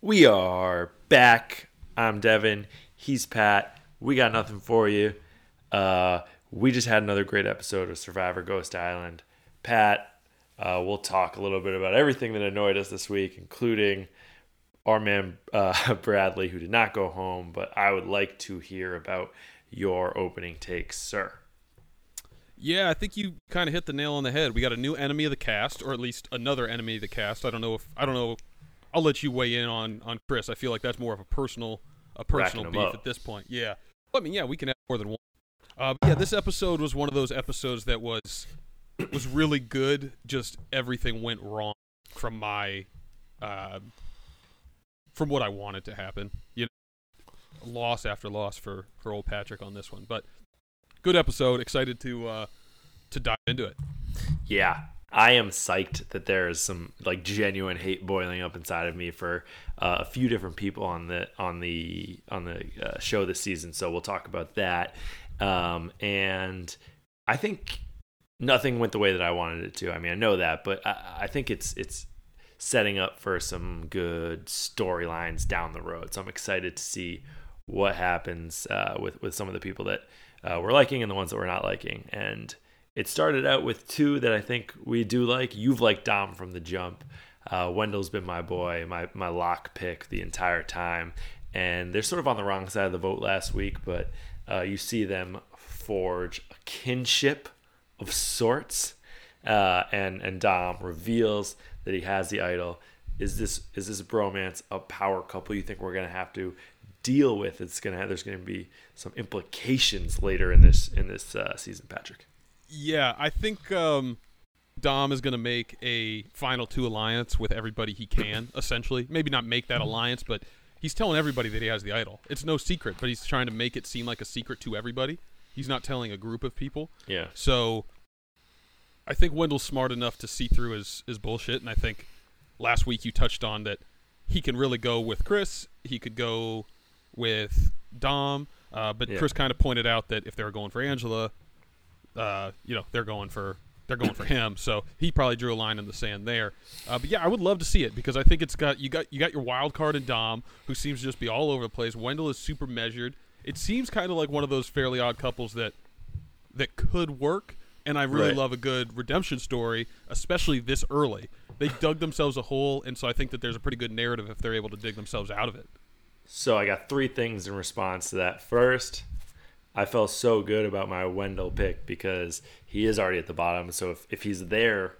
We are back. I'm Devin. He's Pat. We got nothing for you. Uh, we just had another great episode of Survivor Ghost Island. Pat, uh, we'll talk a little bit about everything that annoyed us this week, including our man uh, Bradley, who did not go home. But I would like to hear about your opening takes, sir. Yeah, I think you kind of hit the nail on the head. We got a new enemy of the cast, or at least another enemy of the cast. I don't know if I don't know. I'll let you weigh in on on Chris. I feel like that's more of a personal a personal beef up. at this point. Yeah, I mean, yeah, we can have more than one. Uh, yeah, this episode was one of those episodes that was was really good. Just everything went wrong from my uh, from what I wanted to happen. You know, loss after loss for for old Patrick on this one, but good episode. Excited to uh, to dive into it. Yeah, I am psyched that there is some like genuine hate boiling up inside of me for uh, a few different people on the on the on the uh, show this season. So we'll talk about that. Um, and I think nothing went the way that I wanted it to. I mean, I know that, but I, I think it's it's setting up for some good storylines down the road. So I'm excited to see what happens uh, with with some of the people that uh, we're liking and the ones that we're not liking. And it started out with two that I think we do like. You've liked Dom from the jump. Uh, Wendell's been my boy, my my lock pick the entire time, and they're sort of on the wrong side of the vote last week. But uh, you see them forge a kinship of sorts, uh, and and Dom reveals that he has the idol. Is this is this bromance a power couple? You think we're gonna have to deal with? It's gonna have, there's gonna be some implications later in this in this uh, season, Patrick. Yeah, I think um, Dom is going to make a final two alliance with everybody he can, essentially. Maybe not make that alliance, but he's telling everybody that he has the idol. It's no secret, but he's trying to make it seem like a secret to everybody. He's not telling a group of people. Yeah. So I think Wendell's smart enough to see through his, his bullshit, and I think last week you touched on that he can really go with Chris. He could go with Dom, uh, but Yeah. Chris kind of pointed out that if they were going for Angela, uh, you know, they're going for they're going for him. So he probably drew a line in the sand there. Uh, but yeah, I would love to see it because I think it's got you got you got your wild card and Dom, who seems to just be all over the place. Wendell is super measured. It seems kind of like one of those fairly odd couples that that could work. And I really Right. love a good redemption story, especially this early. They dug themselves a hole, and so I think that there's a pretty good narrative if they're able to dig themselves out of it. So I got three things in response to that. First, I felt so good about my Wendell pick because he is already at the bottom. So if, if he's there,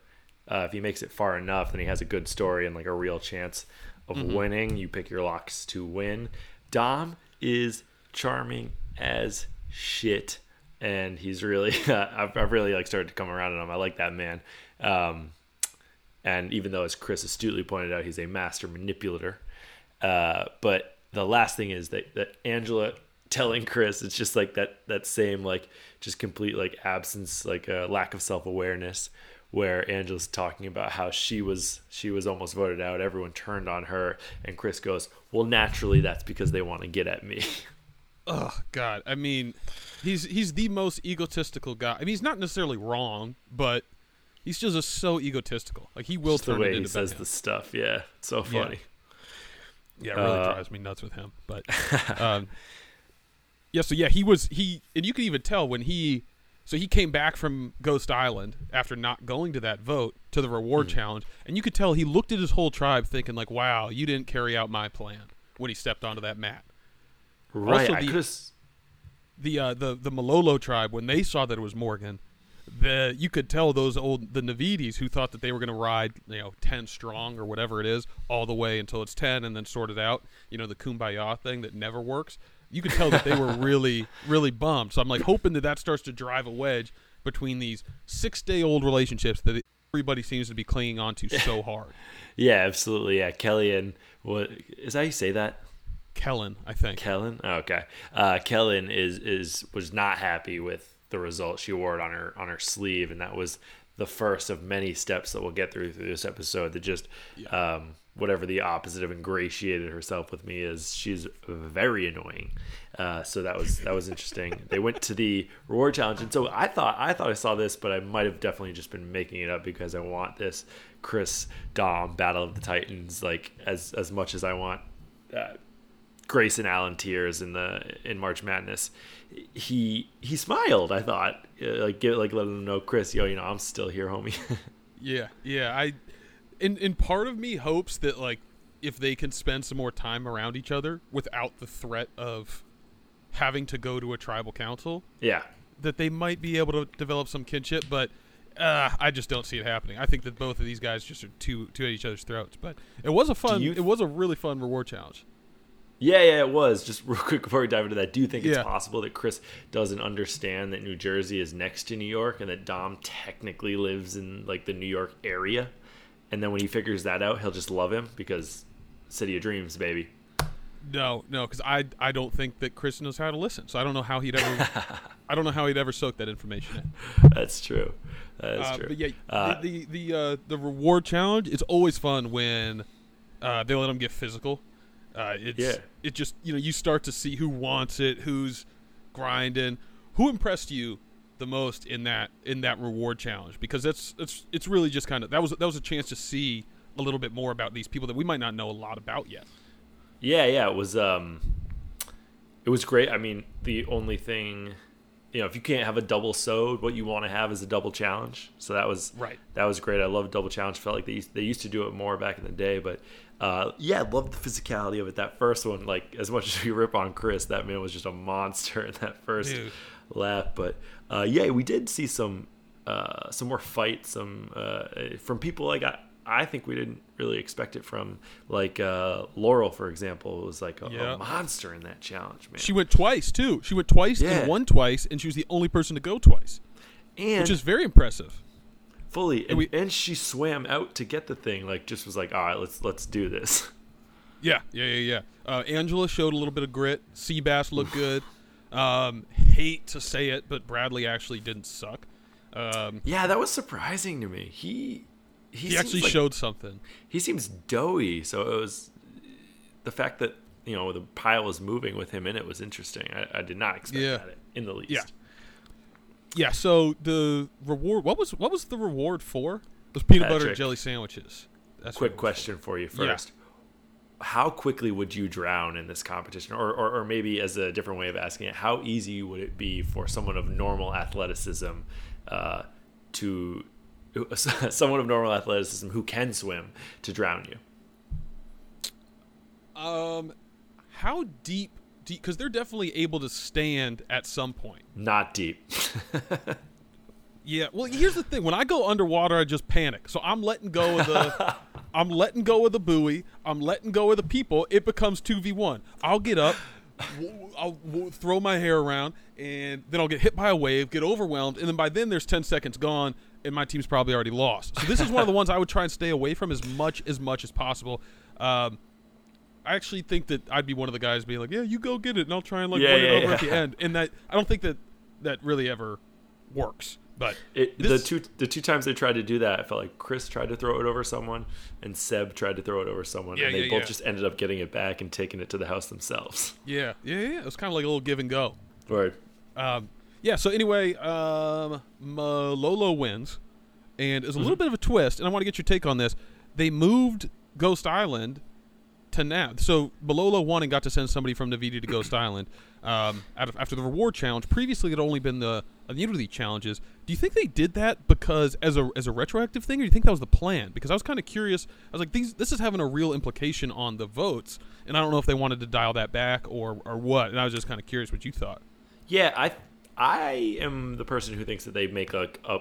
uh, if he makes it far enough, then he has a good story and like a real chance of winning. You pick your locks to win. Dom is charming as shit, and he's really I've, I've really like started to come around on him. I like that man. Um, and even though, as Chris astutely pointed out, he's a master manipulator. Uh, but the last thing is that, that Angela telling Chris, it's just like that that same like just complete like absence, like a lack of self awareness, where Angela's talking about how she was she was almost voted out. Everyone turned on her, and Chris goes, "Well, naturally, that's because they want to get at me." Oh God, I mean, he's he's the most egotistical guy. I mean, he's not necessarily wrong, but he's just so egotistical. Like he will Just the turn it way he into says the stuff, yeah, it's so Yeah. funny. Yeah, it really Uh, drives me nuts with him. But um, yeah, so yeah, he was he, and you can even tell when he, so he came back from Ghost Island after not going to that vote to the reward Hmm. challenge, and you could tell he looked at his whole tribe thinking like, "Wow, you didn't carry out my plan." When he stepped onto that mat, Right, Also the- the uh, the the Malolo tribe when they saw that it was Morgan, the you could tell those old the Navitis who thought that they were going to ride you know ten strong or whatever it is all the way until it's ten and then sort it out. You know the kumbaya thing that never works. You could tell that they were really really bummed. So I'm like hoping that that starts to drive a wedge between these six day old relationships that everybody seems to be clinging on to so hard. Yeah, absolutely. Yeah, Kelly and what is that? How you say that? Kellyn, I think. Kellyn. Oh, okay. Uh, Kellyn is is was not happy with the result. She wore it on her on her sleeve, and that was the first of many steps that we'll get through through this episode. That just um, whatever the opposite of ingratiated herself with me is. She's very annoying. Uh, so that was that was interesting. they went to the reward challenge, and so I thought I thought I saw this, but I might have definitely just been making it up because I want this Chris Dom Battle of the Titans like as as much as I want uh, Grayson Allen tears in the in March Madness, he he smiled. I thought uh, like get like letting him know, Chris, yo, you know, I'm still here, homie. yeah, yeah. I and and part of me hopes that like if they can spend some more time around each other without the threat of having to go to a tribal council, yeah, that they might be able to develop some kinship, but. Uh, I just don't see it happening. I think that both of these guys just are too too at each other's throats. But it was a fun. you- it was a really fun reward challenge. Yeah, yeah, it was. Just real quick before we dive into that, do you think it's possible that Chris doesn't understand that New Jersey is next to New York and that Dom technically lives in like the New York area? And then when he figures that out, he'll just love him because City of Dreams, baby. No, no, because I I don't think that Chris knows how to listen. So I don't know how he'd ever. I don't know how he'd ever soak that information in. That's true. That is Uh, true. but yeah, Uh, the the the, uh, the reward challenge. It's always fun when uh, they let them get physical. Uh, it's Yeah. it just you know you start to see who wants it, who's grinding, who impressed you the most in that in that reward challenge because that's it's it's really just kind of that was that was a chance to see a little bit more about these people that we might not know a lot about yet. Yeah, yeah, it was um it was great. I mean, the only thing you know, if you can't have a double sewed, what you want to have is a double challenge. So that was Right. That was great. I love double challenge. Felt like they used, they used to do it more back in the day, but uh, yeah, I loved the physicality of it. That first one, like as much as we rip on Chris, that man was just a monster in that first Dude. lap. But uh, yeah, we did see some uh, some more fights, some uh, from people like I, I think we didn't really expect it from like uh, Laurel, for example, was like a, Yeah. a monster in that challenge, man. She went twice too. She went twice Yeah. and won twice, and she was the only person to go twice, and which is very impressive. Fully, and, we- and she swam out to get the thing. Like, just was like, all right, let's let's do this. Yeah, yeah, yeah, yeah. Uh, Angela showed a little bit of grit. sea bass looked good. Um, hate to say it, but Bradley actually didn't suck. Um, Yeah, that was surprising to me. He he, he actually like- showed something. he seems doughy. So it was the fact that you know the pile was moving with him in it was interesting. I, I did not expect Yeah. that in the least. Yeah. Yeah. So the reward. What was what was the reward for? It was peanut butter and jelly sandwiches. That's Quick question for you Yeah. first. How quickly would you drown in this competition? Or, or, or maybe as a different way of asking it, how easy would it be for someone of normal athleticism uh, to someone of normal athleticism who can swim to drown you? Um, how deep? Deep? Because they're definitely able to stand at some point. Not deep. Yeah. Well, here's the thing. When I go underwater, I just panic. So I'm letting go of the. I'm letting go of the buoy. I'm letting go of the people. It becomes two v one. I'll get up. I'll throw my hair around, and then I'll get hit by a wave, get overwhelmed, and then by then there's ten seconds gone, and my team's probably already lost. So this is one of the ones I would try and stay away from as much as much as possible. Um, I actually think that I'd be one of the guys being like, "Yeah, you go get it, and I'll try and like Yeah, win yeah, it over yeah. at the end." And that I don't think that that really ever works. But It, This- the two the two times they tried to do that, I felt like Chris tried to throw it over someone, and Seb tried to throw it over someone, and they both just ended up getting it back and taking it to the house themselves. Yeah, yeah, yeah. It was kind of like a little give and go. Right. Um, yeah. So anyway, um, Malolo wins, and it's a little bit of a twist, and I want to get your take on this. They moved Ghost Island to now. So Malolo won and got to send somebody from Naviti to Ghost Island. Um, of, after the reward challenge, previously it had only been the immunity challenges. Do you think they did that because as a as a retroactive thing, or do you think that was the plan? Because I was kind of curious. I was like, these this is having a real implication on the votes, and I don't know if they wanted to dial that back or or what. And I was just kind of curious what you thought. yeah, I I am the person who thinks that they make a a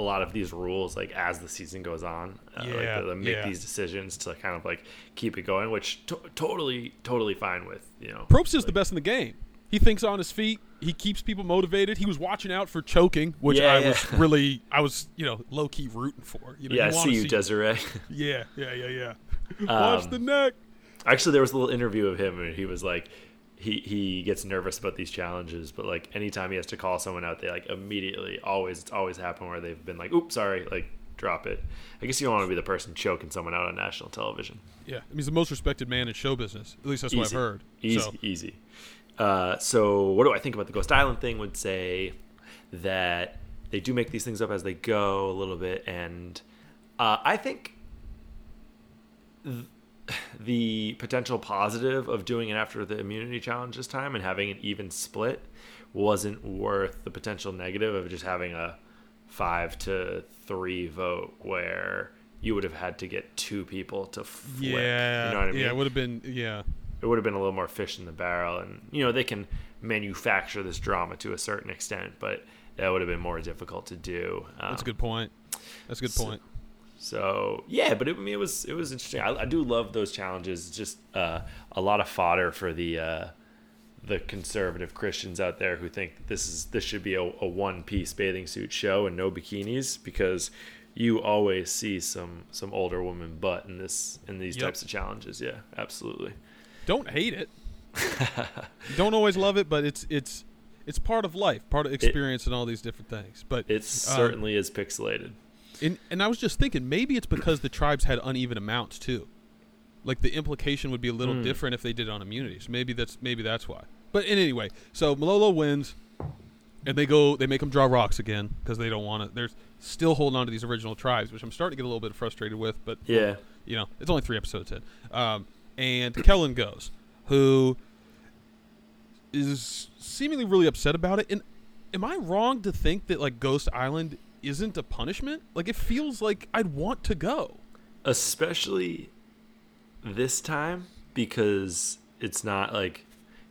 lot of these rules like as the season goes on. Uh, Yeah, they, they make yeah. these decisions to kind of like keep it going, which to- totally totally fine with you know. Probst is the best in the game. He thinks on his feet. He keeps people motivated. He was watching out for choking, which Yeah, I yeah. was really, I was, you know, low key rooting for. You know, yeah, I you wanna see you, Desiree. Yeah, yeah, yeah, yeah. Watch Um, the neck. Actually, there was a little interview of him, and he was like, he he gets nervous about these challenges, but like anytime he has to call someone out, they like immediately always it's always happened where they've been like, "Oops, sorry," like drop it. I guess you don't want to be the person choking someone out on national television. Yeah, I mean, he's the most respected man in show business. At least that's what I've heard. Easy, So, easy. Uh, so, what do I think about the Ghost Island thing? Would say that they do make these things up as they go a little bit, and uh, I think th- the potential positive of doing it after the immunity challenge this time and having an even split wasn't worth the potential negative of just having a five to three vote where you would have had to get two people to flip. Yeah, you know what I mean? yeah, it would have been yeah. it would have been a little more fish in the barrel and you know they can manufacture this drama to a certain extent but that would have been more difficult to do um, That's a good point. That's a good so- point. So yeah but it, I mean, it was it was interesting I, I do love those challenges It's just uh, a lot of fodder for the uh, the conservative Christians out there who think this is this should be a, a one piece bathing suit show and no bikinis because you always see some some older woman butt in this in these Yep. types of challenges yeah absolutely Don't hate it. Don't always love it, but it's it's it's part of life, part of experience, and all these different things. But it um, certainly is pixelated And, and I was just thinking, maybe it's because the tribes had uneven amounts too. Like the implication would be a little Hmm. different if they did it on immunities. Maybe that's maybe that's why. But in anyway, so Malolo wins, and they go they make them draw rocks again because they don't want to. They're still holding on to these original tribes, which I'm starting to get a little bit frustrated with. But yeah you know, it's only three episodes in. Um, and Kellyn goes, who is seemingly really upset about it. And am I wrong to think that like Ghost Island isn't a punishment? Like it feels like I'd want to go. especially this time because it's not like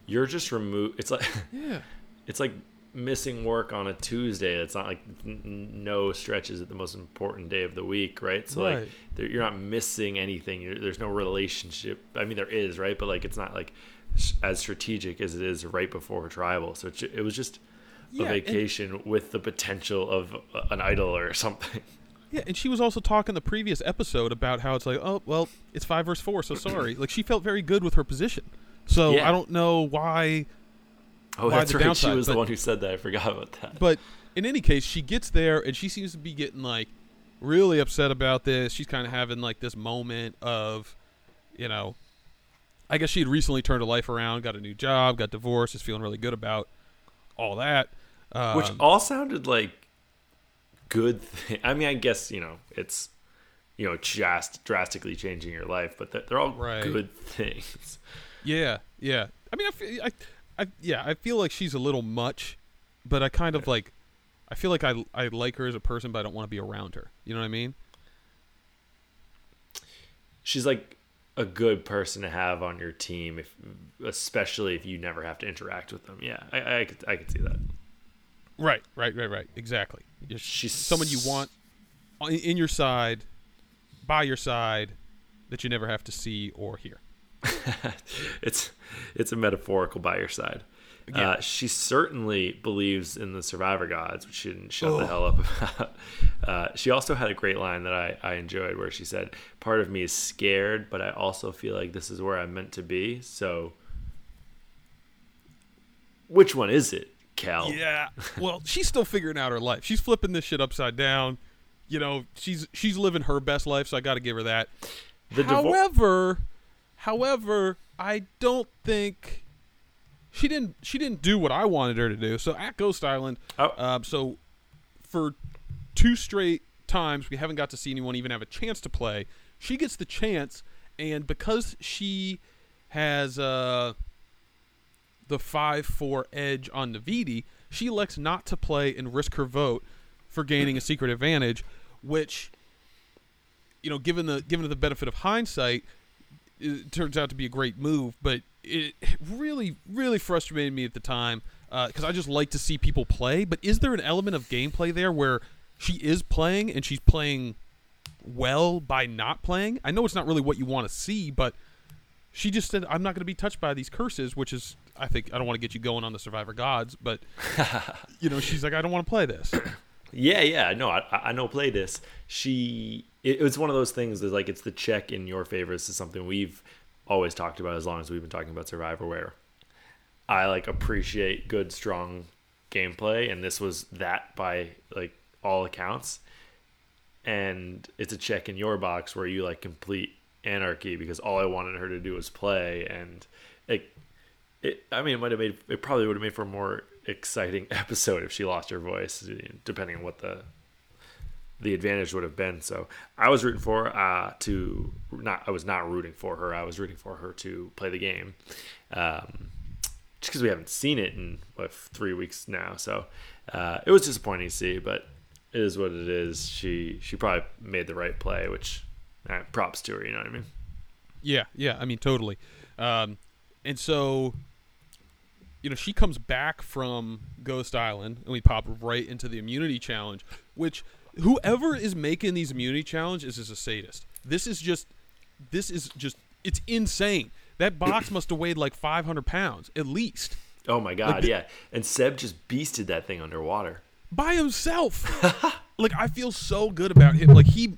you're just removed it's like Yeah. it's like missing work on a tuesday it's not like n- no stretches at the most important day of the week right so Right. like you're not missing anything you're, there's no relationship i mean there is right but like it's not like as strategic as it is right before tribal so it, it was just Yeah, a and- vacation with the potential of an idol or something Yeah, and she was also talking the previous episode about how it's like, oh well, it's five versus four, so sorry. like she felt very good with her position. So Yeah. I don't know why oh Why that's right downside, she was the one who said that i forgot about that But in any case, she gets there and she seems to be getting like really upset about this. She's kind of having like this moment of, you know, I guess she had recently turned her life around, got a new job, got divorced, is feeling really good about all that. Um, which all sounded like good thing. I mean, I guess you know it's you know just drastically changing your life, but they're, they're all Right. good things. yeah, yeah. I mean, I, feel, I, I, yeah, I feel like she's a little much, but I kind of like, I feel like I, I like her as a person, but I don't want to be around her. You know what I mean? She's like a good person to have on your team, if especially if you never have to interact with them. Yeah, I, I could I could see that. Right, right, right, right. Exactly. She's someone you want in your side, by your side, that you never have to see or hear. it's it's a metaphorical by your side. Yeah. Uh, she certainly believes in the survivor gods, which she didn't shut the hell up about. Uh, she also had a great line that I, I enjoyed where she said, Part of me is scared, but I also feel like this is where I'm meant to be. So, which one is it, Cal? Yeah. Well, she's still figuring out her life. She's flipping this shit upside down. You know, she's she's living her best life, so I got to give her that. The however, however, I don't think she didn't she didn't do what I wanted her to do. So at Ghost Island, Oh. um, so for two straight times we haven't got to see anyone even have a chance to play. She gets the chance, and because she has uh, the five four edge on Naviti, she elects not to play and risk her vote for gaining a secret advantage, which you know, given the given the benefit of hindsight, it turns out to be a great move. But it really, really frustrated me at the time uh, because I just like to see people play. But is there an element of gameplay there where she is playing and she's playing well by not playing? I know it's not really what you want to see, but she just said, "I'm not going to be touched by these curses," which is, I think, I don't want to get you going on the Survivor Gods, but you know, she's like, "I don't want to play this." Yeah, yeah, no, I, I know. Play this. She, it, it's one of those things that like it's the check in your favor. This is something we've always talked about as long as we've been talking about Survivor, where I like appreciate good, strong gameplay, and this was that by like all accounts. And it's a check in your box where you like complete anarchy because all I wanted her to do was play, and it, it. I mean, it might have made it probably would have made for a more exciting episode if she lost her voice, depending on what the the advantage would have been. So I was rooting for uh, to not. I was not rooting for her. I was rooting for her to play the game, um, just because we haven't seen it in what three weeks now. So uh, it was disappointing to see, but it is what it is. She she probably made the right play, which uh, props to her. You know what I mean? Yeah, yeah. I mean, totally. Um, and so, you know, she comes back from Ghost Island, and we pop right into the immunity challenge. Which whoever is making these immunity challenges is a sadist. This is just, this is just, it's insane. That box must have weighed like 500 pounds at least. Oh my god, Like yeah. And Seb just beasted that thing underwater. by himself. like I feel so good about him. Like he,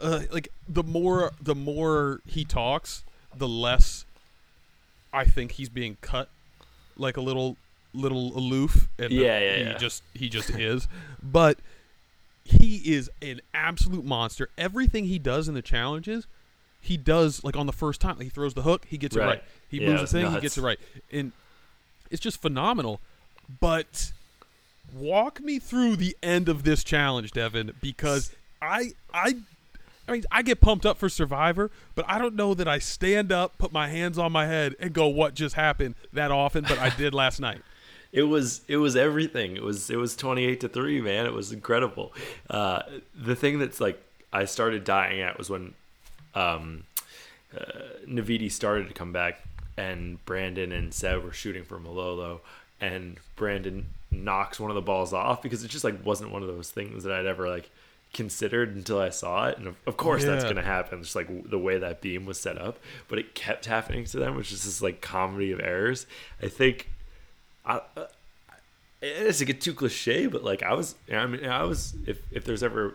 uh, like the more the more he talks, the less I think he's being cut, like a little little aloof. And Yeah, yeah, he yeah. Just he just is, but he is an absolute monster. Everything he does in the challenges. He does like on the first time. Like, he throws the hook, he gets it Right. right. He Yeah, moves the thing, he gets it right, and it's just phenomenal. But walk me through the end of this challenge, Devin, because I I I mean I get pumped up for Survivor, but I don't know that I stand up, put my hands on my head, and go, "What just happened?" that often, but I did last night. It was it was everything. It was it was twenty eight to three, man. It was incredible. Uh, the thing that's like I started dying at was when um, uh, Naviti started to come back, and Brandon and Seb were shooting for Malolo, and Brandon knocks one of the balls off because it just like wasn't one of those things that I'd ever like considered until I saw it, and of, of course that's gonna happen. Just like w- the way that beam was set up, but it kept happening to them, which is this like comedy of errors. I think. I, uh, it's to get too cliche, but like I was, I mean, I was. If if there's ever,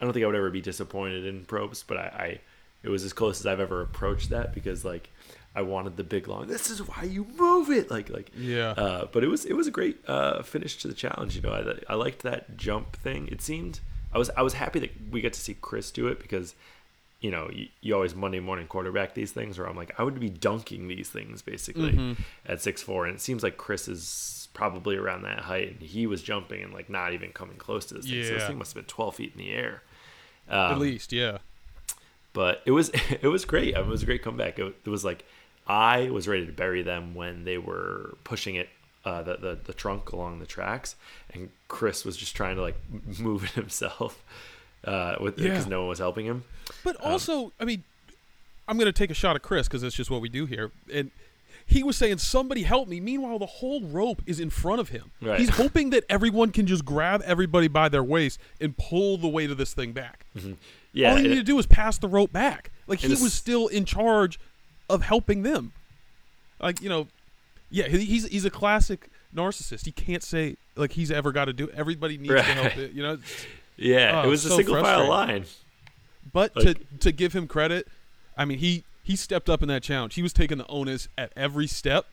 I don't think I would ever be disappointed in Probst, but I, I it was as close as I've ever approached that because like I wanted the big long. This is why you move it, like like Yeah. Uh, but it was it was a great uh, finish to the challenge. You know, I I liked that jump thing. It seemed I was I was happy that we got to see Chris do it because you know, you, you always Monday morning quarterback these things, where I'm like, I would be dunking these things basically Mhm. at six four, and it seems like Chris is probably around that height, and he was jumping and like not even coming close to this thing. So this thing must have been 12 feet in the air. At Um, least, yeah. but it was it was great. I mean, it was a great comeback. It, it was like I was ready to bury them when they were pushing it. Uh, the, the the trunk along the tracks, and Chris was just trying to like move it himself, uh, with because Yeah. no one was helping him. But also, I mean, I'm going to take a shot at Chris because that's just what we do here. And he was saying, "Somebody help me." Meanwhile, the whole rope is in front of him. Right. He's hoping that everyone can just grab everybody by their waist and pull the weight of this thing back. Yeah, All he needed to do was pass the rope back. Like he was still in charge of helping them. Like you know, yeah, he- he's he's a classic narcissist. He can't say like he's ever got to do. Everybody needs to help. It, you know, yeah, Oh, it was a so single file line. But Like- to to give him credit, I mean he he stepped up in that challenge. He was taking the onus at every step,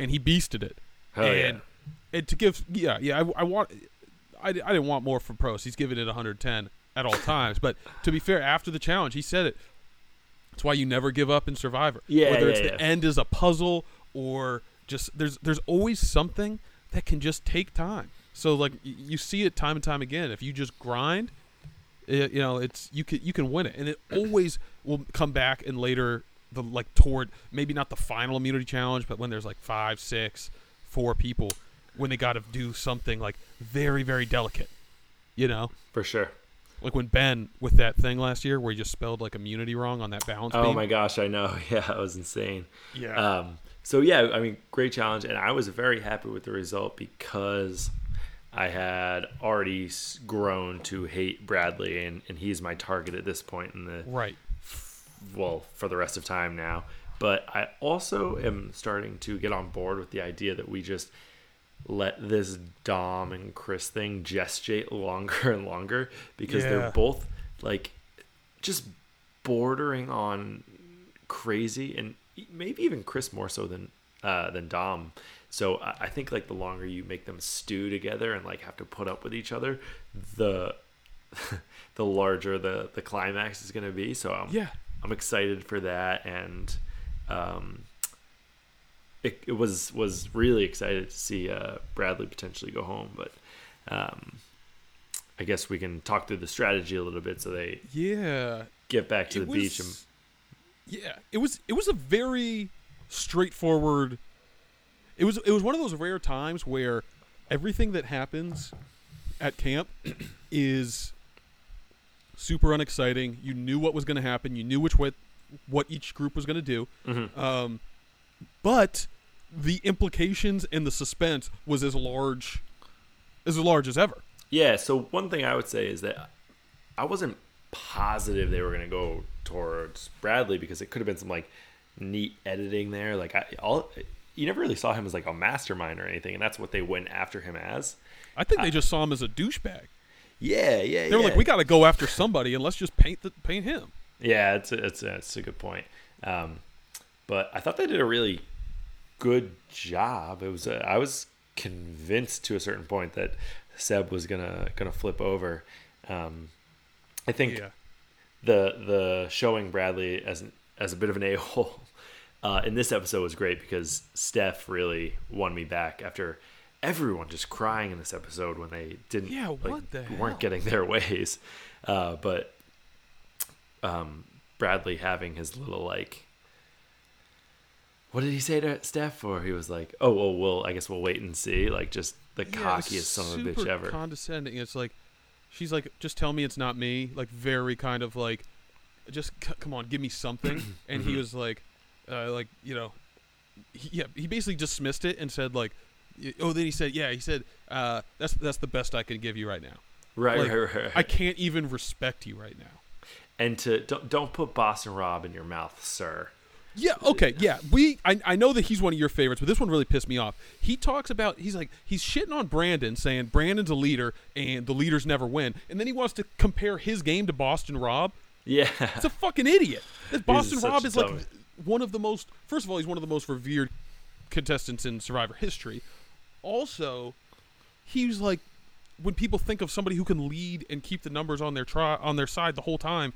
and he beasted it. Hell and, yeah. and to give yeah yeah I, I want I, I didn't want more from Probst. He's giving it 110 at all times. But to be fair, after the challenge, he said it. That's why you never give up in Survivor. Yeah, Whether yeah, it's yeah. the end is a puzzle or just there's there's always something that can just take time. So like y- you see it time and time again. If you just grind, it, you know it's you can you can win it, and it always will come back and later the like toward maybe not the final immunity challenge, but when there's like five, six, four people when they got to do something like very very delicate, you know, for sure. like when Ben with that thing last year where he just spelled like immunity wrong on that balance Oh beam. my gosh, I know. Yeah, it was insane. Yeah. Um, so yeah, I mean, great challenge, and I was very happy with the result because I had already grown to hate Bradley, and, and he's my target at this point in the right. well for the rest of time now. But I also am starting to get on board with the idea that we just let this Dom and Chris thing gestate longer and longer because Yeah. they're both like just bordering on crazy and maybe even Chris more so than uh, than Dom. So I I think like the longer you make them stew together and like have to put up with each other, the the larger the the climax is going to be. So I'm Yeah. I'm excited for that and um it, it was was really excited to see uh, Bradley potentially go home, but um, I guess we can talk through the strategy a little bit so they Yeah. get back to It the beach and was- Yeah, it was it was a very straightforward. It was it was one of those rare times where everything that happens at camp is super unexciting. You knew what was going to happen. You knew which way what each group was going to do. Mhm. Um, but the implications and the suspense was as large as large as ever. Yeah, so one thing I would say is that I wasn't positive they were going to go towards Bradley because it could have been some like neat editing there. Like I all you never really saw him as like a mastermind or anything, and that's what they went after him as. I think they just saw him as a douchebag. Yeah, yeah, They were yeah. like, "We got to go after somebody, and let's just paint the paint him." Yeah, it's a, it's a, it's a good point. Um, but I thought they did a really good job. It was a, I was convinced to a certain point that Seb was gonna gonna flip over. Um, I think Yeah. The the showing Bradley as an, as a bit of an a hole uh, in this episode was great because Steph really won me back after everyone just crying in this episode when they didn't Yeah, like, what the weren't getting their ways. Uh, but um, Bradley having his little like. What did he say to Steph? Or he was like, "Oh, well, well, I guess we'll wait and see." Like just the Yeah, cockiest son of a bitch ever. Condescending. It's like she's like, "Just tell me it's not me." Like very kind of like, "Just c- come on, give me something." and Mm-hmm. he was like, uh, like you know, he, yeah, he basically dismissed it and said like, "Oh." Then he said, "Yeah." He said, uh, "That's that's the best I can give you right now. right, like, right, right, right. I can't even respect you right now." and to don't, don't put Boston Rob in your mouth, sir. Yeah. Okay. Yeah. We. I, I know that he's one of your favorites, but this one really pissed me off. He talks about. He's like he's shitting on Brandon, saying Brandon's a leader and the leaders never win, and then he wants to compare his game to Boston Rob. Yeah, It's a fucking idiot. This Boston Rob is like one of the most. First of all, he's one of the most revered contestants in Survivor history. Also, he's like when people think of somebody who can lead and keep the numbers on their tri- on their side the whole time.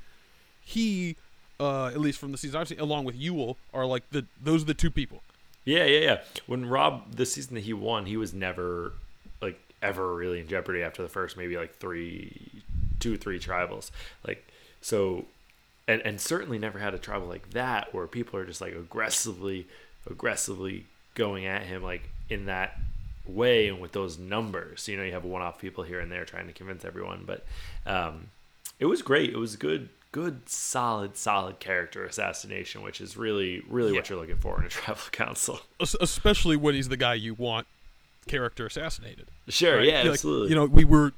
He, uh, at least from the season I've seen, along with Yul, are like the those are the two people. yeah, yeah, yeah. When Rob the season that he won, he was never like ever really in jeopardy after the first maybe like three, two, three tribals. Like so, and and certainly never had a tribal like that where people are just like aggressively, aggressively going at him like in that way and with those numbers. You know, you have one-off people here and there trying to convince everyone, but um, it was great. It was good, good, solid, solid character assassination, which is really, really what you're looking for in a tribal council. Especially when he's the guy you want character assassinated. Sure, right? yeah, Like, absolutely. you know, we were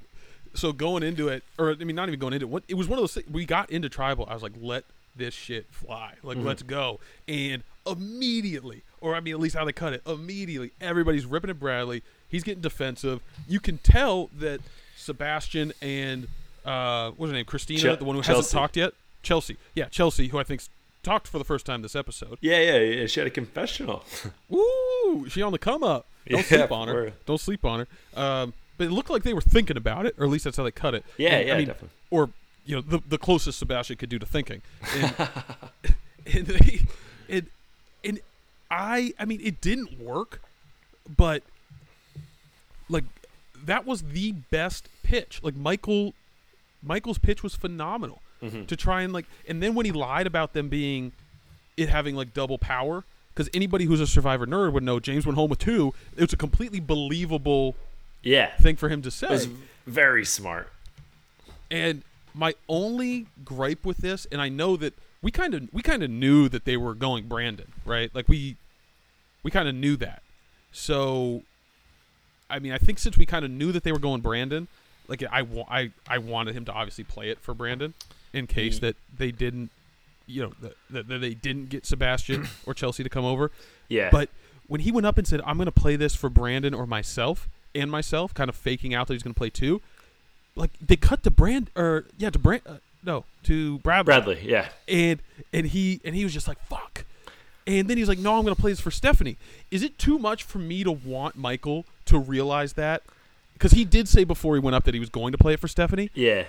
so going into it, or I mean, not even going into it. What, it was one of those. Things, we got into tribal. I was like, let this shit fly. Like, Mm-hmm. let's go. And immediately, or I mean, at least how they cut it, immediately, everybody's ripping at Bradley. He's getting defensive. You can tell that Sebastian and uh, what's her name, Christina, the one who hasn't talked yet, Chelsea. Yeah, Chelsea, who I think's talked for the first time this episode. yeah, yeah, yeah. She had a confessional. Ooh, she on the come up. Don't Yeah, sleep on her. Don't sleep on her. Um, but it looked like they were thinking about it, or at least that's how they cut it. Yeah, And, yeah, I mean, definitely. Or you know, the the closest Sebastian could do to thinking. And, and they, and and I, I mean, it didn't work, but like that was the best pitch. Like Michael, Michael's pitch was phenomenal Mm-hmm. to try and like, and then when he lied about them being it having like double power, because anybody who's a Survivor nerd would know James went home with two. It was a completely believable Yeah, thing for him to say. it was very smart. And my only gripe with this, and I know that we kind of we kind of knew that they were going Brandon, right? Like we we kind of knew that. So I mean, I think since we kind of knew that they were going Brandon, like I, wa- I I wanted him to obviously play it for Brandon in case Ye- that they didn't you know that they didn't get Sebastian or Chelsea to come over. Yeah, But when he went up and said, "I'm going to play this for Brandon or myself and myself," kind of faking out that he's going to play two, like they cut to Brand or yeah to Brand uh, no to Bradley, Bradley, yeah, and and he and he was just like fuck, and then he's like, "No, I'm going to play this for Stephanie." Is it too much for me to want Michael to realize that? Because he did say before he went up that he was going to play it for Stephanie. yeah.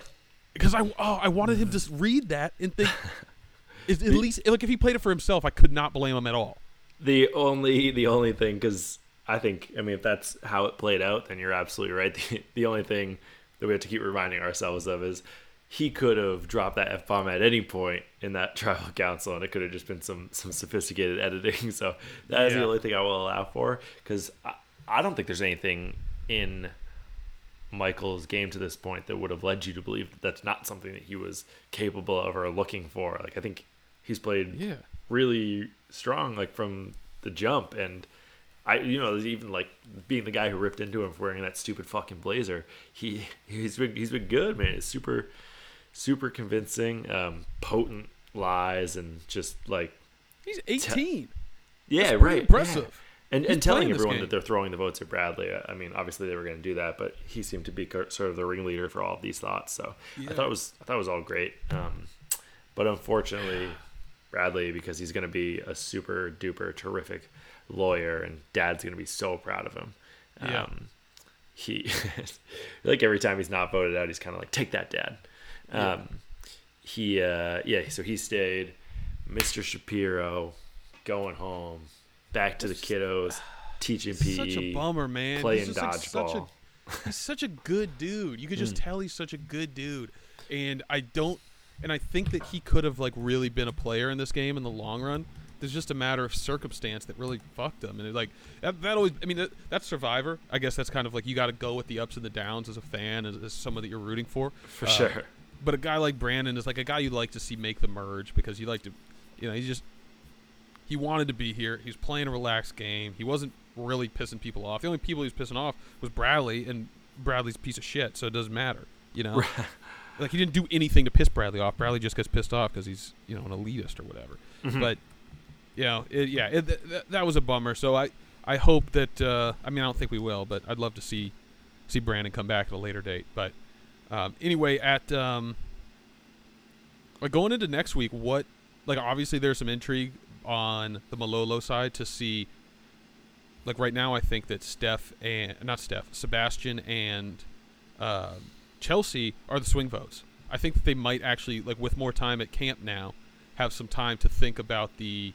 Because I oh I wanted him to read that and think. Is at least like if he played it for himself, I could not blame him at all. The only the only thing because I think I mean if that's how it played out, then you're absolutely right. The, the only thing that we have to keep reminding ourselves of is he could have dropped that f bomb at any point in that tribal council, and it could have just been some some sophisticated editing. So that is Yeah. the only thing I will allow for because I, I don't think there's anything in Michael's game to this point that would have led you to believe that that's not something that he was capable of or looking for. Like I think he's played Yeah. really strong like from the jump and I you know even like being the guy who ripped into him for wearing that stupid fucking blazer he he's been he's been good man it's super super convincing um potent lies and just like He's 18. yeah pretty right impressive. yeah. And and telling everyone that they're throwing the votes at Bradley I- I mean obviously they were going to do that but he seemed to be sort of the ringleader for all of these thoughts so I thought it was I thought it was all great um but unfortunately Bradley because he's going to be a super duper terrific lawyer and dad's going to be so proud of him. Yeah. Um, he like every time he's not voted out, he's kind of like, take that dad. Um, he, uh, yeah, so he stayed Mr. Shapiro going home back to the kiddos, teaching PE. Such a bummer, man. playing he's just, like, such dodgeball. a, he's such a good dude. You could Mm. just tell he's such a good dude. And I don't and I think that he could have like really been a player in this game in the long run. There's just a matter of circumstance that really fucked him. And it, like that, that always I mean that, that's Survivor. I guess that's kind of like you got to go with the ups and the downs as a fan as, as someone that you're rooting for. For Uh, sure. But a guy like Brandon is like a guy you'd like to see make the merge because you like to, you know, he's just he wanted to be here. He was playing a relaxed game. He wasn't really pissing people off. The only people he was pissing off was Bradley, and Bradley's piece of shit, so it doesn't matter. You know, like he didn't do anything to piss Bradley off. Bradley just gets pissed off because he's you know an elitist or whatever. Mhm. But you know, it, yeah, it, th- th- that was a bummer. So I I hope that uh, I mean I don't think we will, but I'd love to see see Brandon come back at a later date. But um, anyway, at um, like going into next week, what like obviously there's some intrigue on the Malolo side to see. Like right now, I think that Steph and not Steph, Sebastian and uh, Chelsea are the swing votes. I think that they might actually like with more time at camp now, have some time to think about the.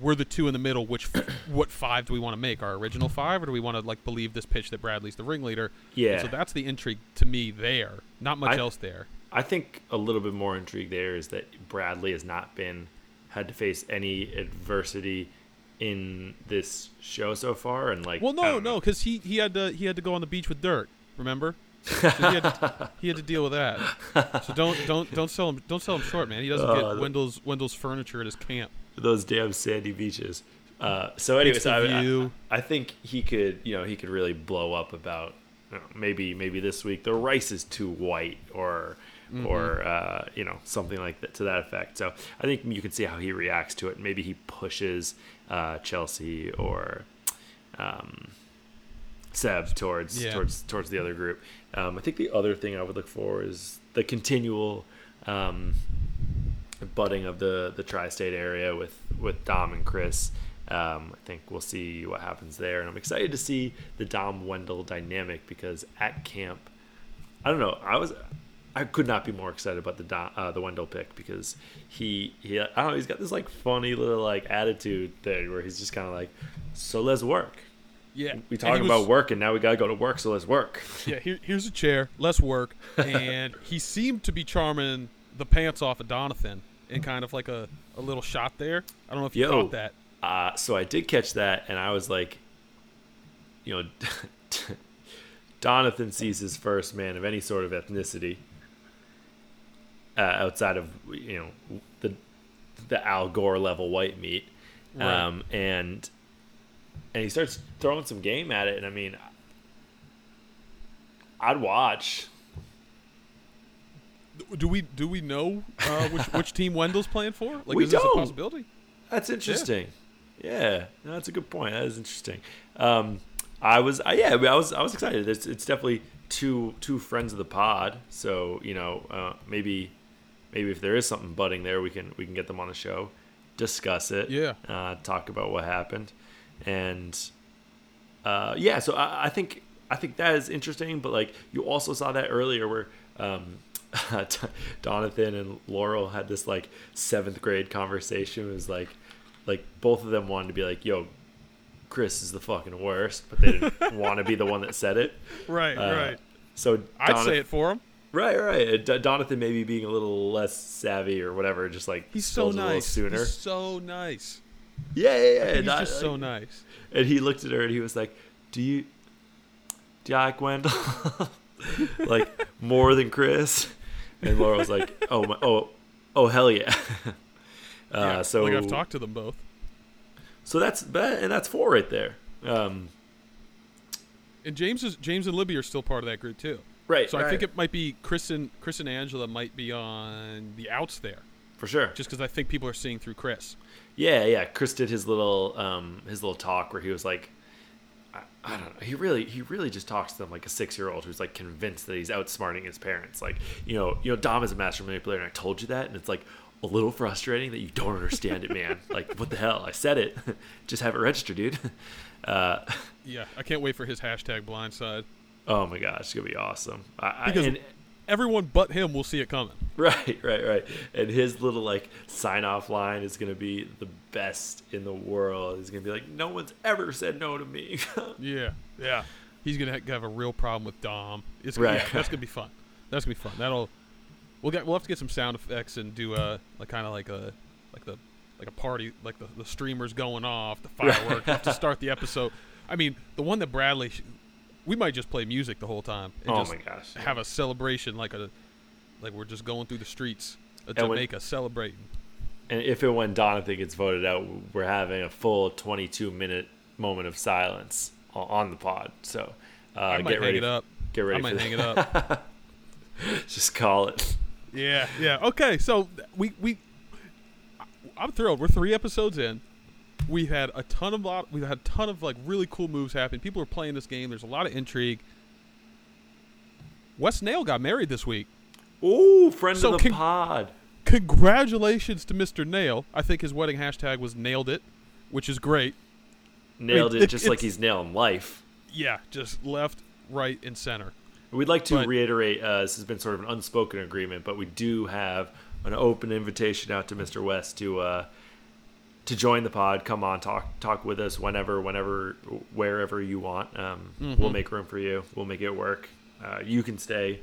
We're the two in the middle. Which, what five do we want to make? Our original five, or do we want to like believe this pitch that Bradley's the ringleader? Yeah. So that's the intrigue to me there. Not much I- else there. I think a little bit more intrigue there is that Bradley has not been had to face any adversity in this show so far, and like Well, no, no, because he he had to he had to go on the beach with dirt. Remember? So he, had to, he had to deal with that. So don't don't don't sell him don't sell him short, man. He doesn't Oh, get the- Wendell's Wendell's furniture at his camp. those damn sandy beaches. Uh, so, anyways, the I, I. I think he could, you know, he could really blow up about you know, maybe maybe this week the rice is too white or Mm-hmm. or uh, you know something like that to that effect. So I think you can see how he reacts to it. Maybe he pushes uh, Chelsea or um, Seb towards Yeah. towards towards the other group. Um, I think the other thing I would look for is the continual um, budding of the the tri-state area with with Dom and Chris. Um, I think we'll see what happens there, and I'm excited to see the Dom Wendell dynamic because at camp, I don't know, I was. I could not be more excited about the uh, the Wendell pick because he he I don't know he's got this like funny little like attitude thing where he's just kind of like so let's work Yeah, we talking about work and now we gotta go to work so let's work Yeah, here, here's a chair. Let's work. And he seemed to be charming the pants off of Donathan in kind of like a, a little shot there. I don't know if you Yo. caught that. Uh, so I did catch that, and I was like, you know, Donathan sees his first man of any sort of ethnicity uh, outside of you know the the Al Gore level white meat, Right. um, and and he starts throwing some game at it, and I mean, I'd watch. Do we do we know uh, which which team Wendell's playing for? Like, We is this don't. a possibility? That's interesting. Yeah, no, that's a good point. That is interesting. Um, I was, I, yeah, I was, I was excited. It's, it's definitely two two friends of the pod. So you know, uh, maybe maybe if there is something budding there, we can we can get them on the show, discuss it. Yeah. Uh, talk about what happened, and uh, yeah. So I, I think I think that is interesting. But like you also saw that earlier where. Um, Donathan and Laurel had this like seventh grade conversation. It was like, like both of them wanted to be like, "Yo, Chris is the fucking worst," but they didn't want to be the one that said it. Right, Uh, right. So I'd say it for him. Right, right. D- Donathan maybe being a little less savvy or whatever, just like He's so nice. sooner. He's so nice. yeah, yeah, yeah. He's I- just so like- nice. And he looked at her and he was like, "Do you, do you like Wendell? like more than Chris?" And Laura was like, "Oh, my, oh, oh, hell yeah." uh, Yeah, so, like I've talked to them both. so that's that, and that's four right there. Um, And James is James and Libby are still part of that group too. Right. So I think it might be Chris and Chris and Angela might be on the outs there, for sure. just because I think people are seeing through Chris. Yeah, yeah. Chris did his little um his little talk where he was like I, I don't know. He really he really just talks to them like a six year old who's like convinced that he's outsmarting his parents. Like, you know, you know, Dom is a master manipulator and I told you that and it's like a little frustrating that you don't understand it, man. like, what the hell? I said it. just have it registered, dude. Uh Yeah, I can't wait for his hashtag blindside. Oh my gosh, it's gonna be awesome. I, I, Because and, everyone but him will see it coming. Right, right, right. And his little like sign off line is gonna be the best in the world. He's gonna be like, No one's ever said no to me. Yeah, yeah. He's gonna have a real problem with Dom. It's Right. yeah, that's gonna be fun. That's gonna be fun. That'll we'll get we'll have to get some sound effects and do a like kind of like a like the like a party like the, the streamers going off the fireworks to start the episode. I mean the one that Bradley we might just play music the whole time and oh just my gosh. have a celebration like a like we're just going through the streets of And when- Jamaica celebrating. And if and when Donathan gets voted out, we're having a full 22 minute moment of silence on the pod. So uh, I might get hang ready. it up. Get ready I might hang it up. Just call it. Yeah, yeah. Okay, so we we I'm thrilled. We're three episodes in. We've had a ton of lot. We've had a ton of like really cool moves happen. People are playing this game. There's a lot of intrigue. Wes Nale got married this week. Ooh, friend So of the can- pod. Congratulations to Mr. Nale. I think his wedding hashtag was nailed it, which is great. Nailed it- it just like he's nailing life. Yeah, just left, right, and center. We'd like to But- reiterate uh, this has been sort of an unspoken agreement, but we do have an open invitation out to Mr. West to uh, to join the pod. Come on, talk talk with us whenever, whenever, wherever you want. Um, Mm-hmm. We'll make room for you. We'll make it work. Uh, you can stay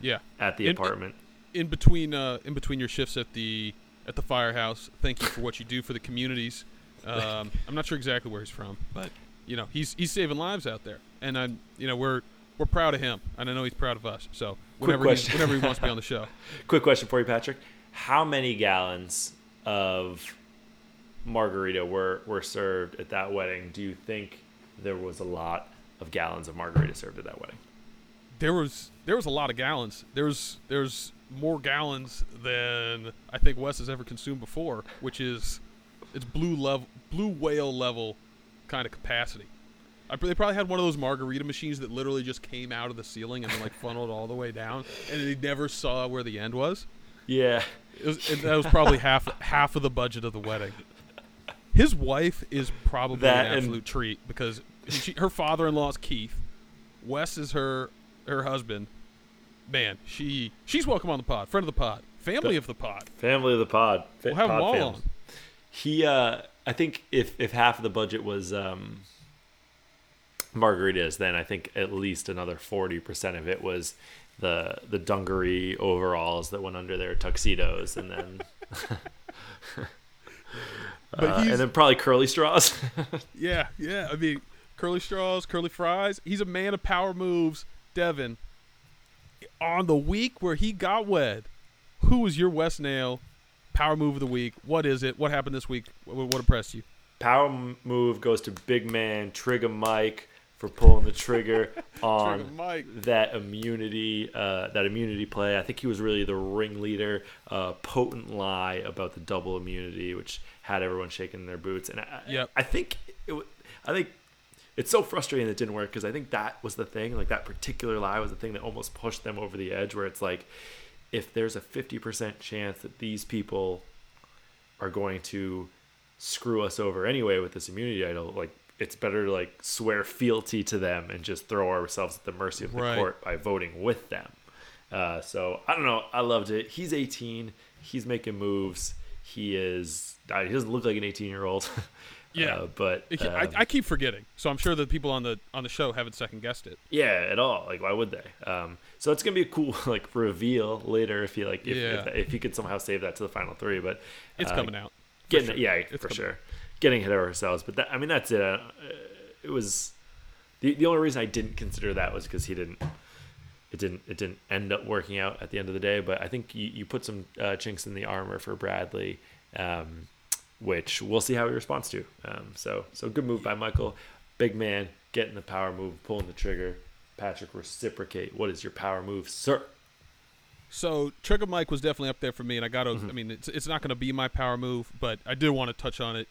Yeah. at the In- apartment. in between uh, in between your shifts at the at the firehouse. Thank you for what you do for the communities. Um, I'm not sure exactly where he's from, but you know he's he's saving lives out there, and I'm you know we're we're proud of him, and I know he's proud of us. So whenever he, whenever he wants to be on the show, Quick question for you, Patrick. How many gallons of margarita were, were served at that wedding? Do you think there was a lot of gallons of margarita served at that wedding? there was there was a lot of gallons. There's there's more gallons than I think Wes has ever consumed before, which is it's blue level blue whale level kind of capacity. I, they probably had one of those margarita machines that literally just came out of the ceiling and like funneled all the way down, and they never saw where the end was. Yeah. It was that was probably half half of the budget of the wedding. His wife is probably That an and- absolute treat because she, her father-in-law is Keith. Wes is her her husband. Man, she she's welcome on the pod, friend of the pod, family of the pod. Family of the pod. We'll have them pod all fams. on. He, uh, I think if if half of the budget was um, margaritas, then I think at least another forty percent of it was the the dungaree overalls that went under their tuxedos, and then uh, he's and then probably curly straws. yeah, yeah. I mean, curly straws, curly fries. He's a man of power moves. Devin, on the week where he got wed, who was your West Nale power move of the week? What is it? What happened this week? What, what impressed you? Power move goes to big man Trigger Mike for pulling the trigger on Trigger that immunity uh, that immunity play. I think he was really the ringleader. Uh, potent lie about the double immunity, which had everyone shaking their boots. And I, Yep. I think it, I think it's so frustrating that it didn't work because I think that was the thing. Like that particular lie was the thing that almost pushed them over the edge. Where it's like, if there's a fifty percent chance that these people are going to screw us over anyway with this immunity idol, like it's better to like swear fealty to them and just throw ourselves at the mercy of the Right. court by voting with them. Uh, so I don't know. I loved it. He's 18. He's making moves. He is. uh, He doesn't look like an 18 year old. Yeah. Uh, but It- I, um, I keep forgetting, so I'm sure the people on the on the show haven't second guessed it. yeah, at all. Like, why would they? Um, so it's gonna be a cool like reveal later if you like if Yeah. if, if you could somehow save that to the final three. But It's uh, coming out. getting sure. yeah It's for coming. sure getting ahead of ourselves but that, i mean that's it uh, it was the, the only reason i didn't consider that was because he didn't it didn't it didn't end up working out at the end of the day but i think you, you put some uh, chinks in the armor for bradley um, which we'll see how he responds to um, so so good move by michael big man getting the power move pulling the trigger patrick reciprocate what is your power move sir So Trigger Mike was definitely up there for me, and I got to. Mm-hmm. I mean, it's it's not going to be my power move, but I did want to touch on it.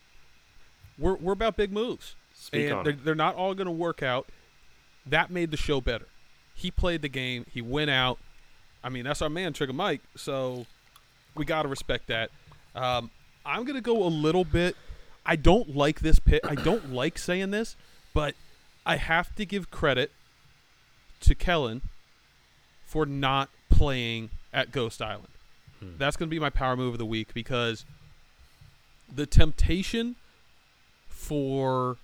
We're we're about big moves, Speak and they're, they're not all going to work out. That made the show better. He played the game. He went out. I mean, that's our man, Trigger Mike. So we got to respect that. Um, I'm going to go a little bit. I don't like this pit. I don't like saying this, but I have to give credit to Kellyn for not playing at Ghost Island. That's going to be my power move of the week because the temptation for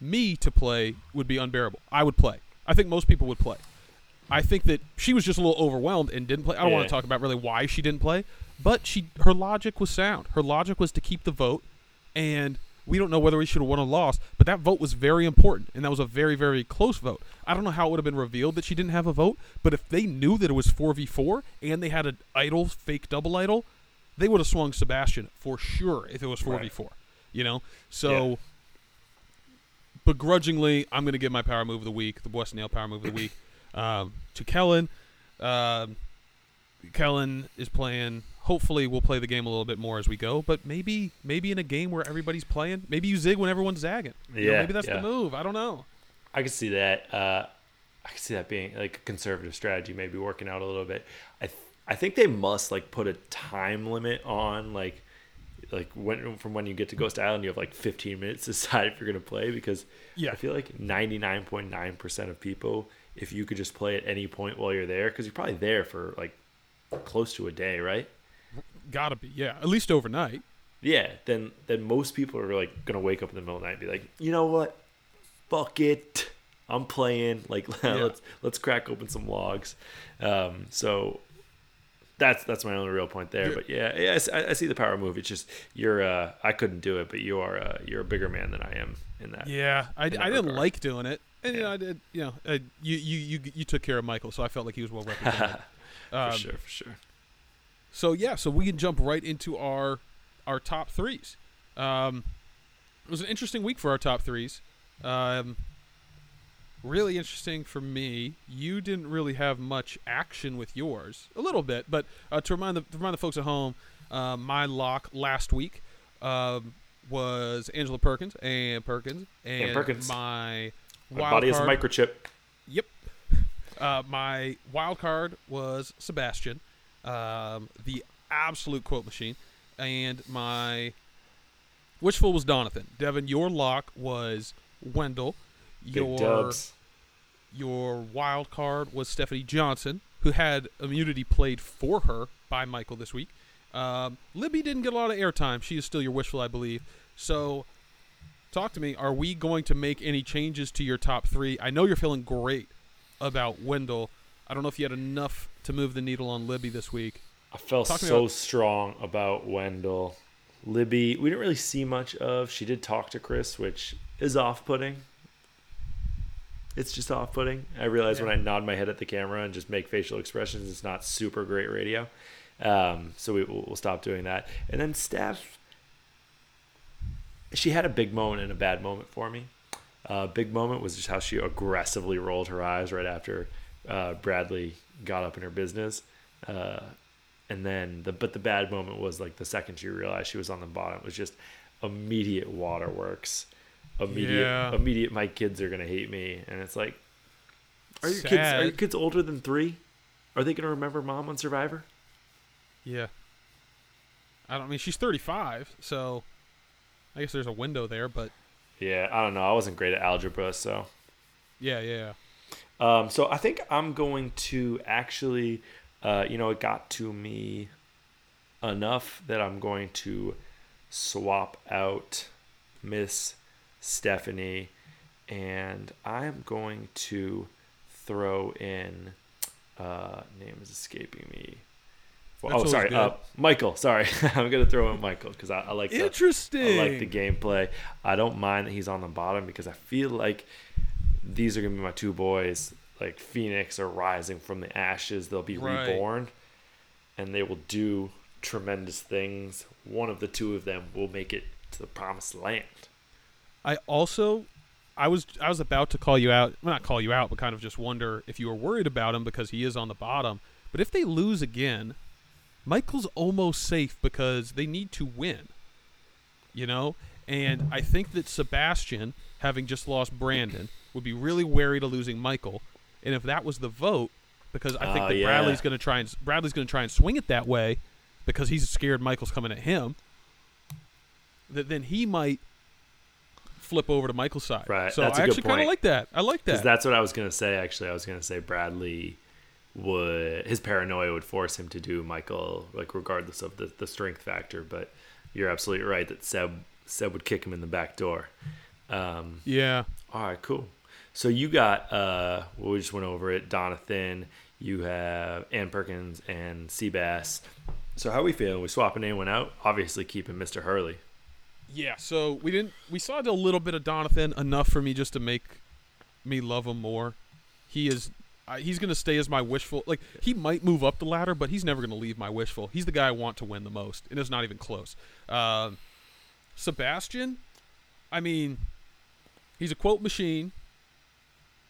me to play would be unbearable. I would play. I think most people would play. I think that she was just a little overwhelmed and didn't play. I don't want to talk about really why she didn't play, but she her logic was sound. Her logic was to keep the vote, and we don't know whether we should have won or lost, but that vote was very important, and that was a very very close vote. I don't know how it would have been revealed that she didn't have a vote, but if they knew that it was four v four and they had an idol fake double idol, they would have swung Sebastian for sure if it was four v four. You know, so Yeah. begrudgingly, I'm going to give my power move of the week, the West Nale power move of the week, um, to Kellyn. Um, Kellyn is playing. Hopefully, we'll play the game a little bit more as we go. But maybe, maybe in a game where everybody's playing, maybe you zig when everyone's zagging. You know, Yeah, maybe that's yeah. the move. I don't know. I could see that. Uh, I could see that being like a conservative strategy, maybe working out a little bit. I th- I think they must like put a time limit on like like when from when you get to Ghost Island, you have like 15 minutes to decide if you're gonna play because Yeah. I feel like 99.9 percent of people, if you could just play at any point while you're there, because you're probably there for like close to a day, right? Gotta be, yeah. At least overnight. Yeah, then then most people are like gonna wake up in the middle of the night and be like, you know what, fuck it, I'm playing. Like let's let's crack open some logs. Um, so that's that's my only real point there. Yeah. But yeah, yeah, I I, I see the power move. It's just you're uh, I couldn't do it, but you are uh, you're a bigger man than I am in that. Yeah, I, I that didn't like doing it, and you know, I did. You know, uh, you, you you you took care of Michael, so I felt like he was well represented. for Um, sure, for sure. So yeah, so we can jump right into our our top threes. Um, it was an interesting week for our top threes. Um, really interesting for me. You didn't really have much action with yours, a little bit, but uh, to remind the to remind the folks at home, uh, my lock last week um, was Angela Perkins and Perkins and Perkins. my My body is a microchip. Yep. Uh, my wild card was Sebastian, um, the absolute quote machine, and my wishful was Donathan. Devin, your lock was Wendell. Your your wild card was Stephanie Johnson, who had immunity played for her by Michael this week. Um, Libby didn't get a lot of airtime. She is still your wishful, I believe. So, talk to me. Are we going to make any changes to your top three? I know you're feeling great about Wendell. I don't know if you had enough to move the needle on Libby this week. I felt Talk to me so about- strong about Wendell. Libby, we didn't really see much of. She did talk to Chris, which is off putting. It's just off putting. I realize when I nod my head at the camera and just make facial expressions, it's not super great radio. Um, so we, we'll, we'll stop doing that. And then Steph, she had a big moment and a bad moment for me. Uh, big moment was just how she aggressively rolled her eyes right after uh, Bradley got up in her business. Uh, and then the but the bad moment was like the second she realized she was on the bottom it was just immediate waterworks. Immediate Yeah. immediate my kids are gonna hate me. And it's like Are your kids are your kids older than three? Are they gonna remember mom on Survivor? Yeah. I don't I mean she's 35, so I guess there's a window there, but Yeah, I don't know. I wasn't great at algebra, so yeah, yeah. Um, so I think I'm going to actually, uh, you know, it got to me enough that I'm going to swap out Miss Stephanie, and I'm going to throw in. Uh, name is escaping me. That's oh, sorry, uh, Michael. Sorry, I'm gonna throw in Michael because I, I like the, Interesting. I like the gameplay. I don't mind that he's on the bottom because I feel like these are gonna be my two boys. Like Phoenix are rising from the ashes. They'll be Right. reborn, and they will do tremendous things. One of the two of them will make it to the promised land. I also, I was I was about to call you out, well, not call you out, but kind of just wonder if you were worried about him because he is on the bottom. But if they lose again, Michael's almost safe because they need to win. You know, and I think that Sebastian, having just lost Brendan, would be really wary to losing Michael. And if that was the vote, because I think Oh, that yeah. Bradley's going to try and Bradley's going to try and swing it that way, because he's scared Michael's coming at him. That then he might flip over to Michael's side. Right, So that's a I good actually kind of like that. I like Because that. that's what I was gonna say. Actually, I was gonna say Bradley would his paranoia would force him to do Michael, like regardless of the, the strength factor. But you're absolutely right that Seb Seb would kick him in the back door. Um, yeah. all right, cool. So you got uh, well, we just went over it. Donathan, you have Ann Perkins and Seabass. So how we feeling? We swapping anyone out? Obviously, keeping Mr. Hurley. Yeah, so we didn't we saw a little bit of Donathan enough for me just to make me love him more. He is uh, he's going to stay as my wishful like he might move up the ladder, but he's never going to leave my wishful. He's the guy I want to win the most, and it's not even close. Um Sebastian, I mean, he's a quote machine.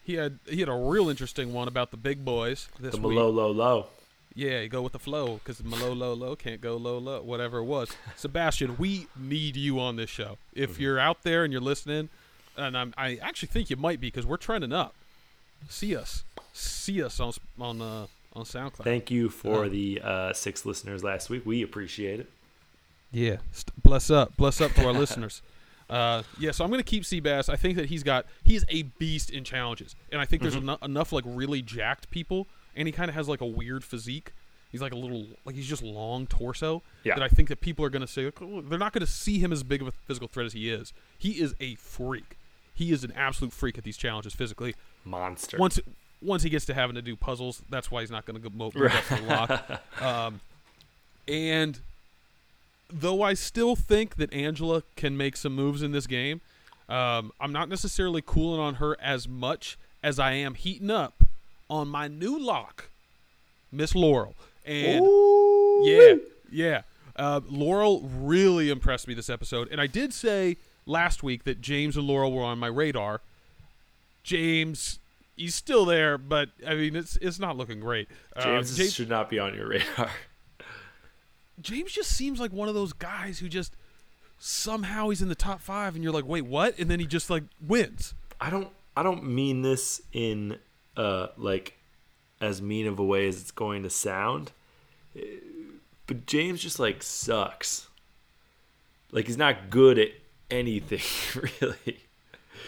He had he had a real interesting one about the big boys this The week. low, low, low. Yeah, you go with the flow because low, low, low can't go low, low, whatever it was. Sebastian, we need you on this show. If Mm-hmm. you're out there and you're listening, and I'm, I actually think you might be because we're trending up. See us, see us on on uh, on SoundCloud. Thank you for Uh. the uh, six listeners last week. We appreciate it. Yeah, bless up, bless up to our listeners. Uh, yeah, so I'm gonna keep Seabass. I think that he's got he's a beast in challenges, and I think there's Mm-hmm. eno- enough like really jacked people, and he kind of has like a weird physique. He's like a little like he's just long torso. Yeah. That I think that people are gonna say "Oh, they're not gonna see him as big of a physical threat as he is. He is a freak. He is an absolute freak at these challenges physically. Monster. Once once he gets to having to do puzzles, that's why he's not going to go up the lock. Um, and though I still think that Angela can make some moves in this game, um, I'm not necessarily cooling on her as much as I am heating up on my new lock, Miss Laurel. And yeah, yeah. Uh, Laurel really impressed me this episode, and I did say last week that James and Laurel were on my radar. James, he's still there, but I mean, it's it's not looking great. Uh, James, James, should not be on your radar. James just seems like one of those guys who just somehow he's in the top five, and you're like, wait, what? And then he just like wins. I don't. I don't mean this in uh like as mean of a way as it's going to sound. Uh, But James just like sucks. Like he's not good at anything really.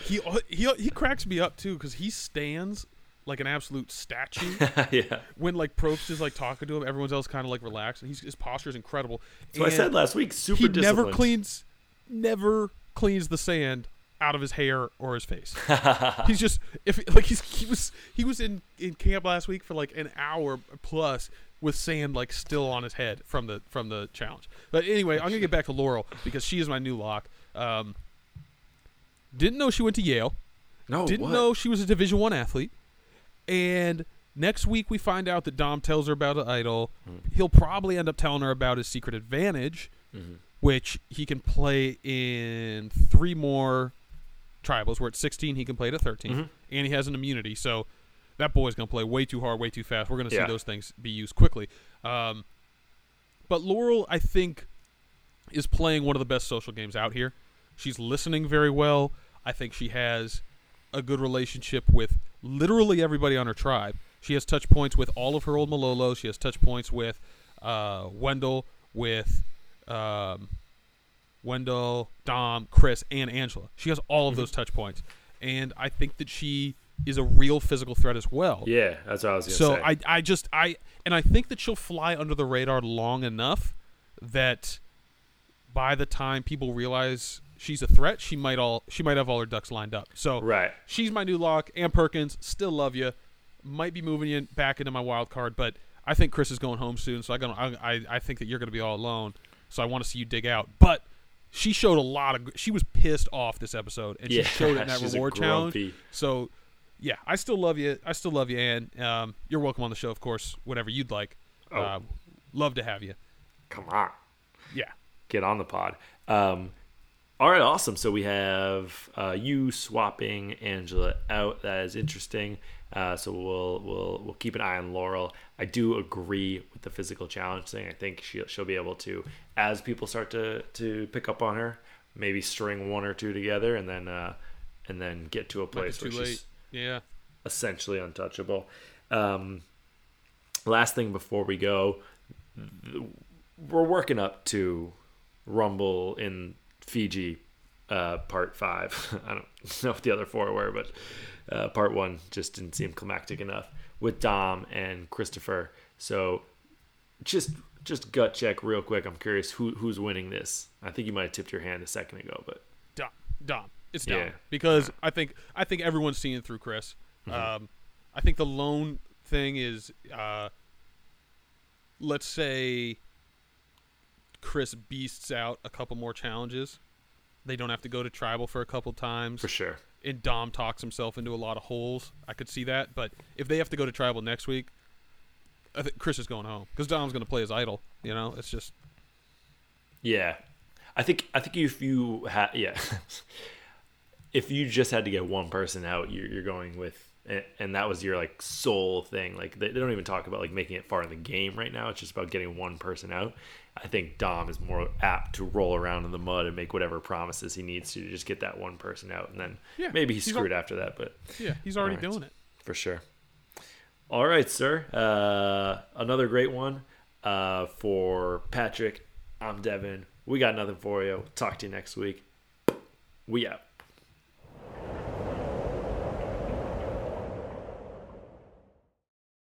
He he he cracks me up too because he stands like an absolute statue. yeah. when like Probst is like talking to him, everyone else kind of like relaxed, and he's, his posture is incredible. So I said last week, super he never cleans, never cleans the sand out of his hair or his face. he's just if like he's he was he was in in camp last week for like an hour plus with sand like still on his head from the from the challenge. But anyway, I'm gonna get back to Laurel because she is my new lock. Um, didn't know she went to Yale. no, Didn't what? know she was a Division One athlete. And next week we find out that Dom tells her about an idol. Hmm. He'll probably end up telling her about his secret advantage, Mm-hmm. which he can play in three more tribals. Where at 16 he can play to 13, Mhm. and he has an immunity. So that boy's gonna play way too hard, way too fast. We're gonna see those things be used quickly. Um, but Laurel, I think, is playing one of the best social games out here. She's listening very well. I think she has a good relationship with literally everybody on her tribe. She has touch points with all of her old Malolos. She has touch points with uh, Wendell, with um, Wendell, Dom, Chris, and Angela. She has all of mm-hmm. those touch points, and I think that she is a real physical threat as well. Yeah, that's what I was So say. I, I just I and I think that she'll fly under the radar long enough that by the time people realize she's a threat, she might all she might have all her ducks lined up. So Right. she's my new lock. Ann Perkins, still love you. Might be moving you back into my wild card, but I think Chris is going home soon, so I gonna I I, I think that you're gonna be all alone. So I want to see you dig out. But she showed a lot of. She was pissed off this episode, and Yeah, she showed it in that reward challenge. So yeah, I still love you. I still love you, Ann. Um, you're welcome on the show, of course, whenever you'd like. Oh. Uh, love to have you. Come on. Yeah. get on the pod. Um, all right, awesome. So we have uh, you swapping Angela out. That is interesting. Uh, so we'll we'll we'll keep an eye on Laurel. I do agree with the physical challenge thing. I think she she'll be able to, as people start to to pick up on her, maybe string one or two together, and then uh, and then get to a place where late. she's Yeah. essentially untouchable. Um, last thing before we go, th- we're working up to Rumble in Fiji, uh, part five. I don't know what the other four were, but uh, part one just didn't seem climactic enough with Dom and Christopher. So just just gut check real quick. I'm curious who who's winning this. I think you might have tipped your hand a second ago, but Dom. Dom. It's Dom Yeah. because I think I think everyone's seeing through Chris. Mm-hmm. Um, I think the loan thing is, uh, let's say, Chris beasts out a couple more challenges. They don't have to go to tribal for a couple times, for sure. and Dom talks himself into a lot of holes. I could see that, but if they have to go to tribal next week, I think Chris is going home because Dom's going to play his idol. You know, it's just Yeah, I think I think if you had yeah, if you just had to get one person out, you're, you're going with and, and that was your like sole thing. Like they, they don't even talk about like making it far in the game right now. It's just about getting one person out. I think Dom is more apt to roll around in the mud and make whatever promises he needs to to just get that one person out, and then Yeah, maybe he's he's screwed al- after that. But yeah, he's already right. doing it. for sure. All right, sir. Uh, another great one uh, for Patrick. I'm Devin. We got nothing for you. Talk to you next week. We out.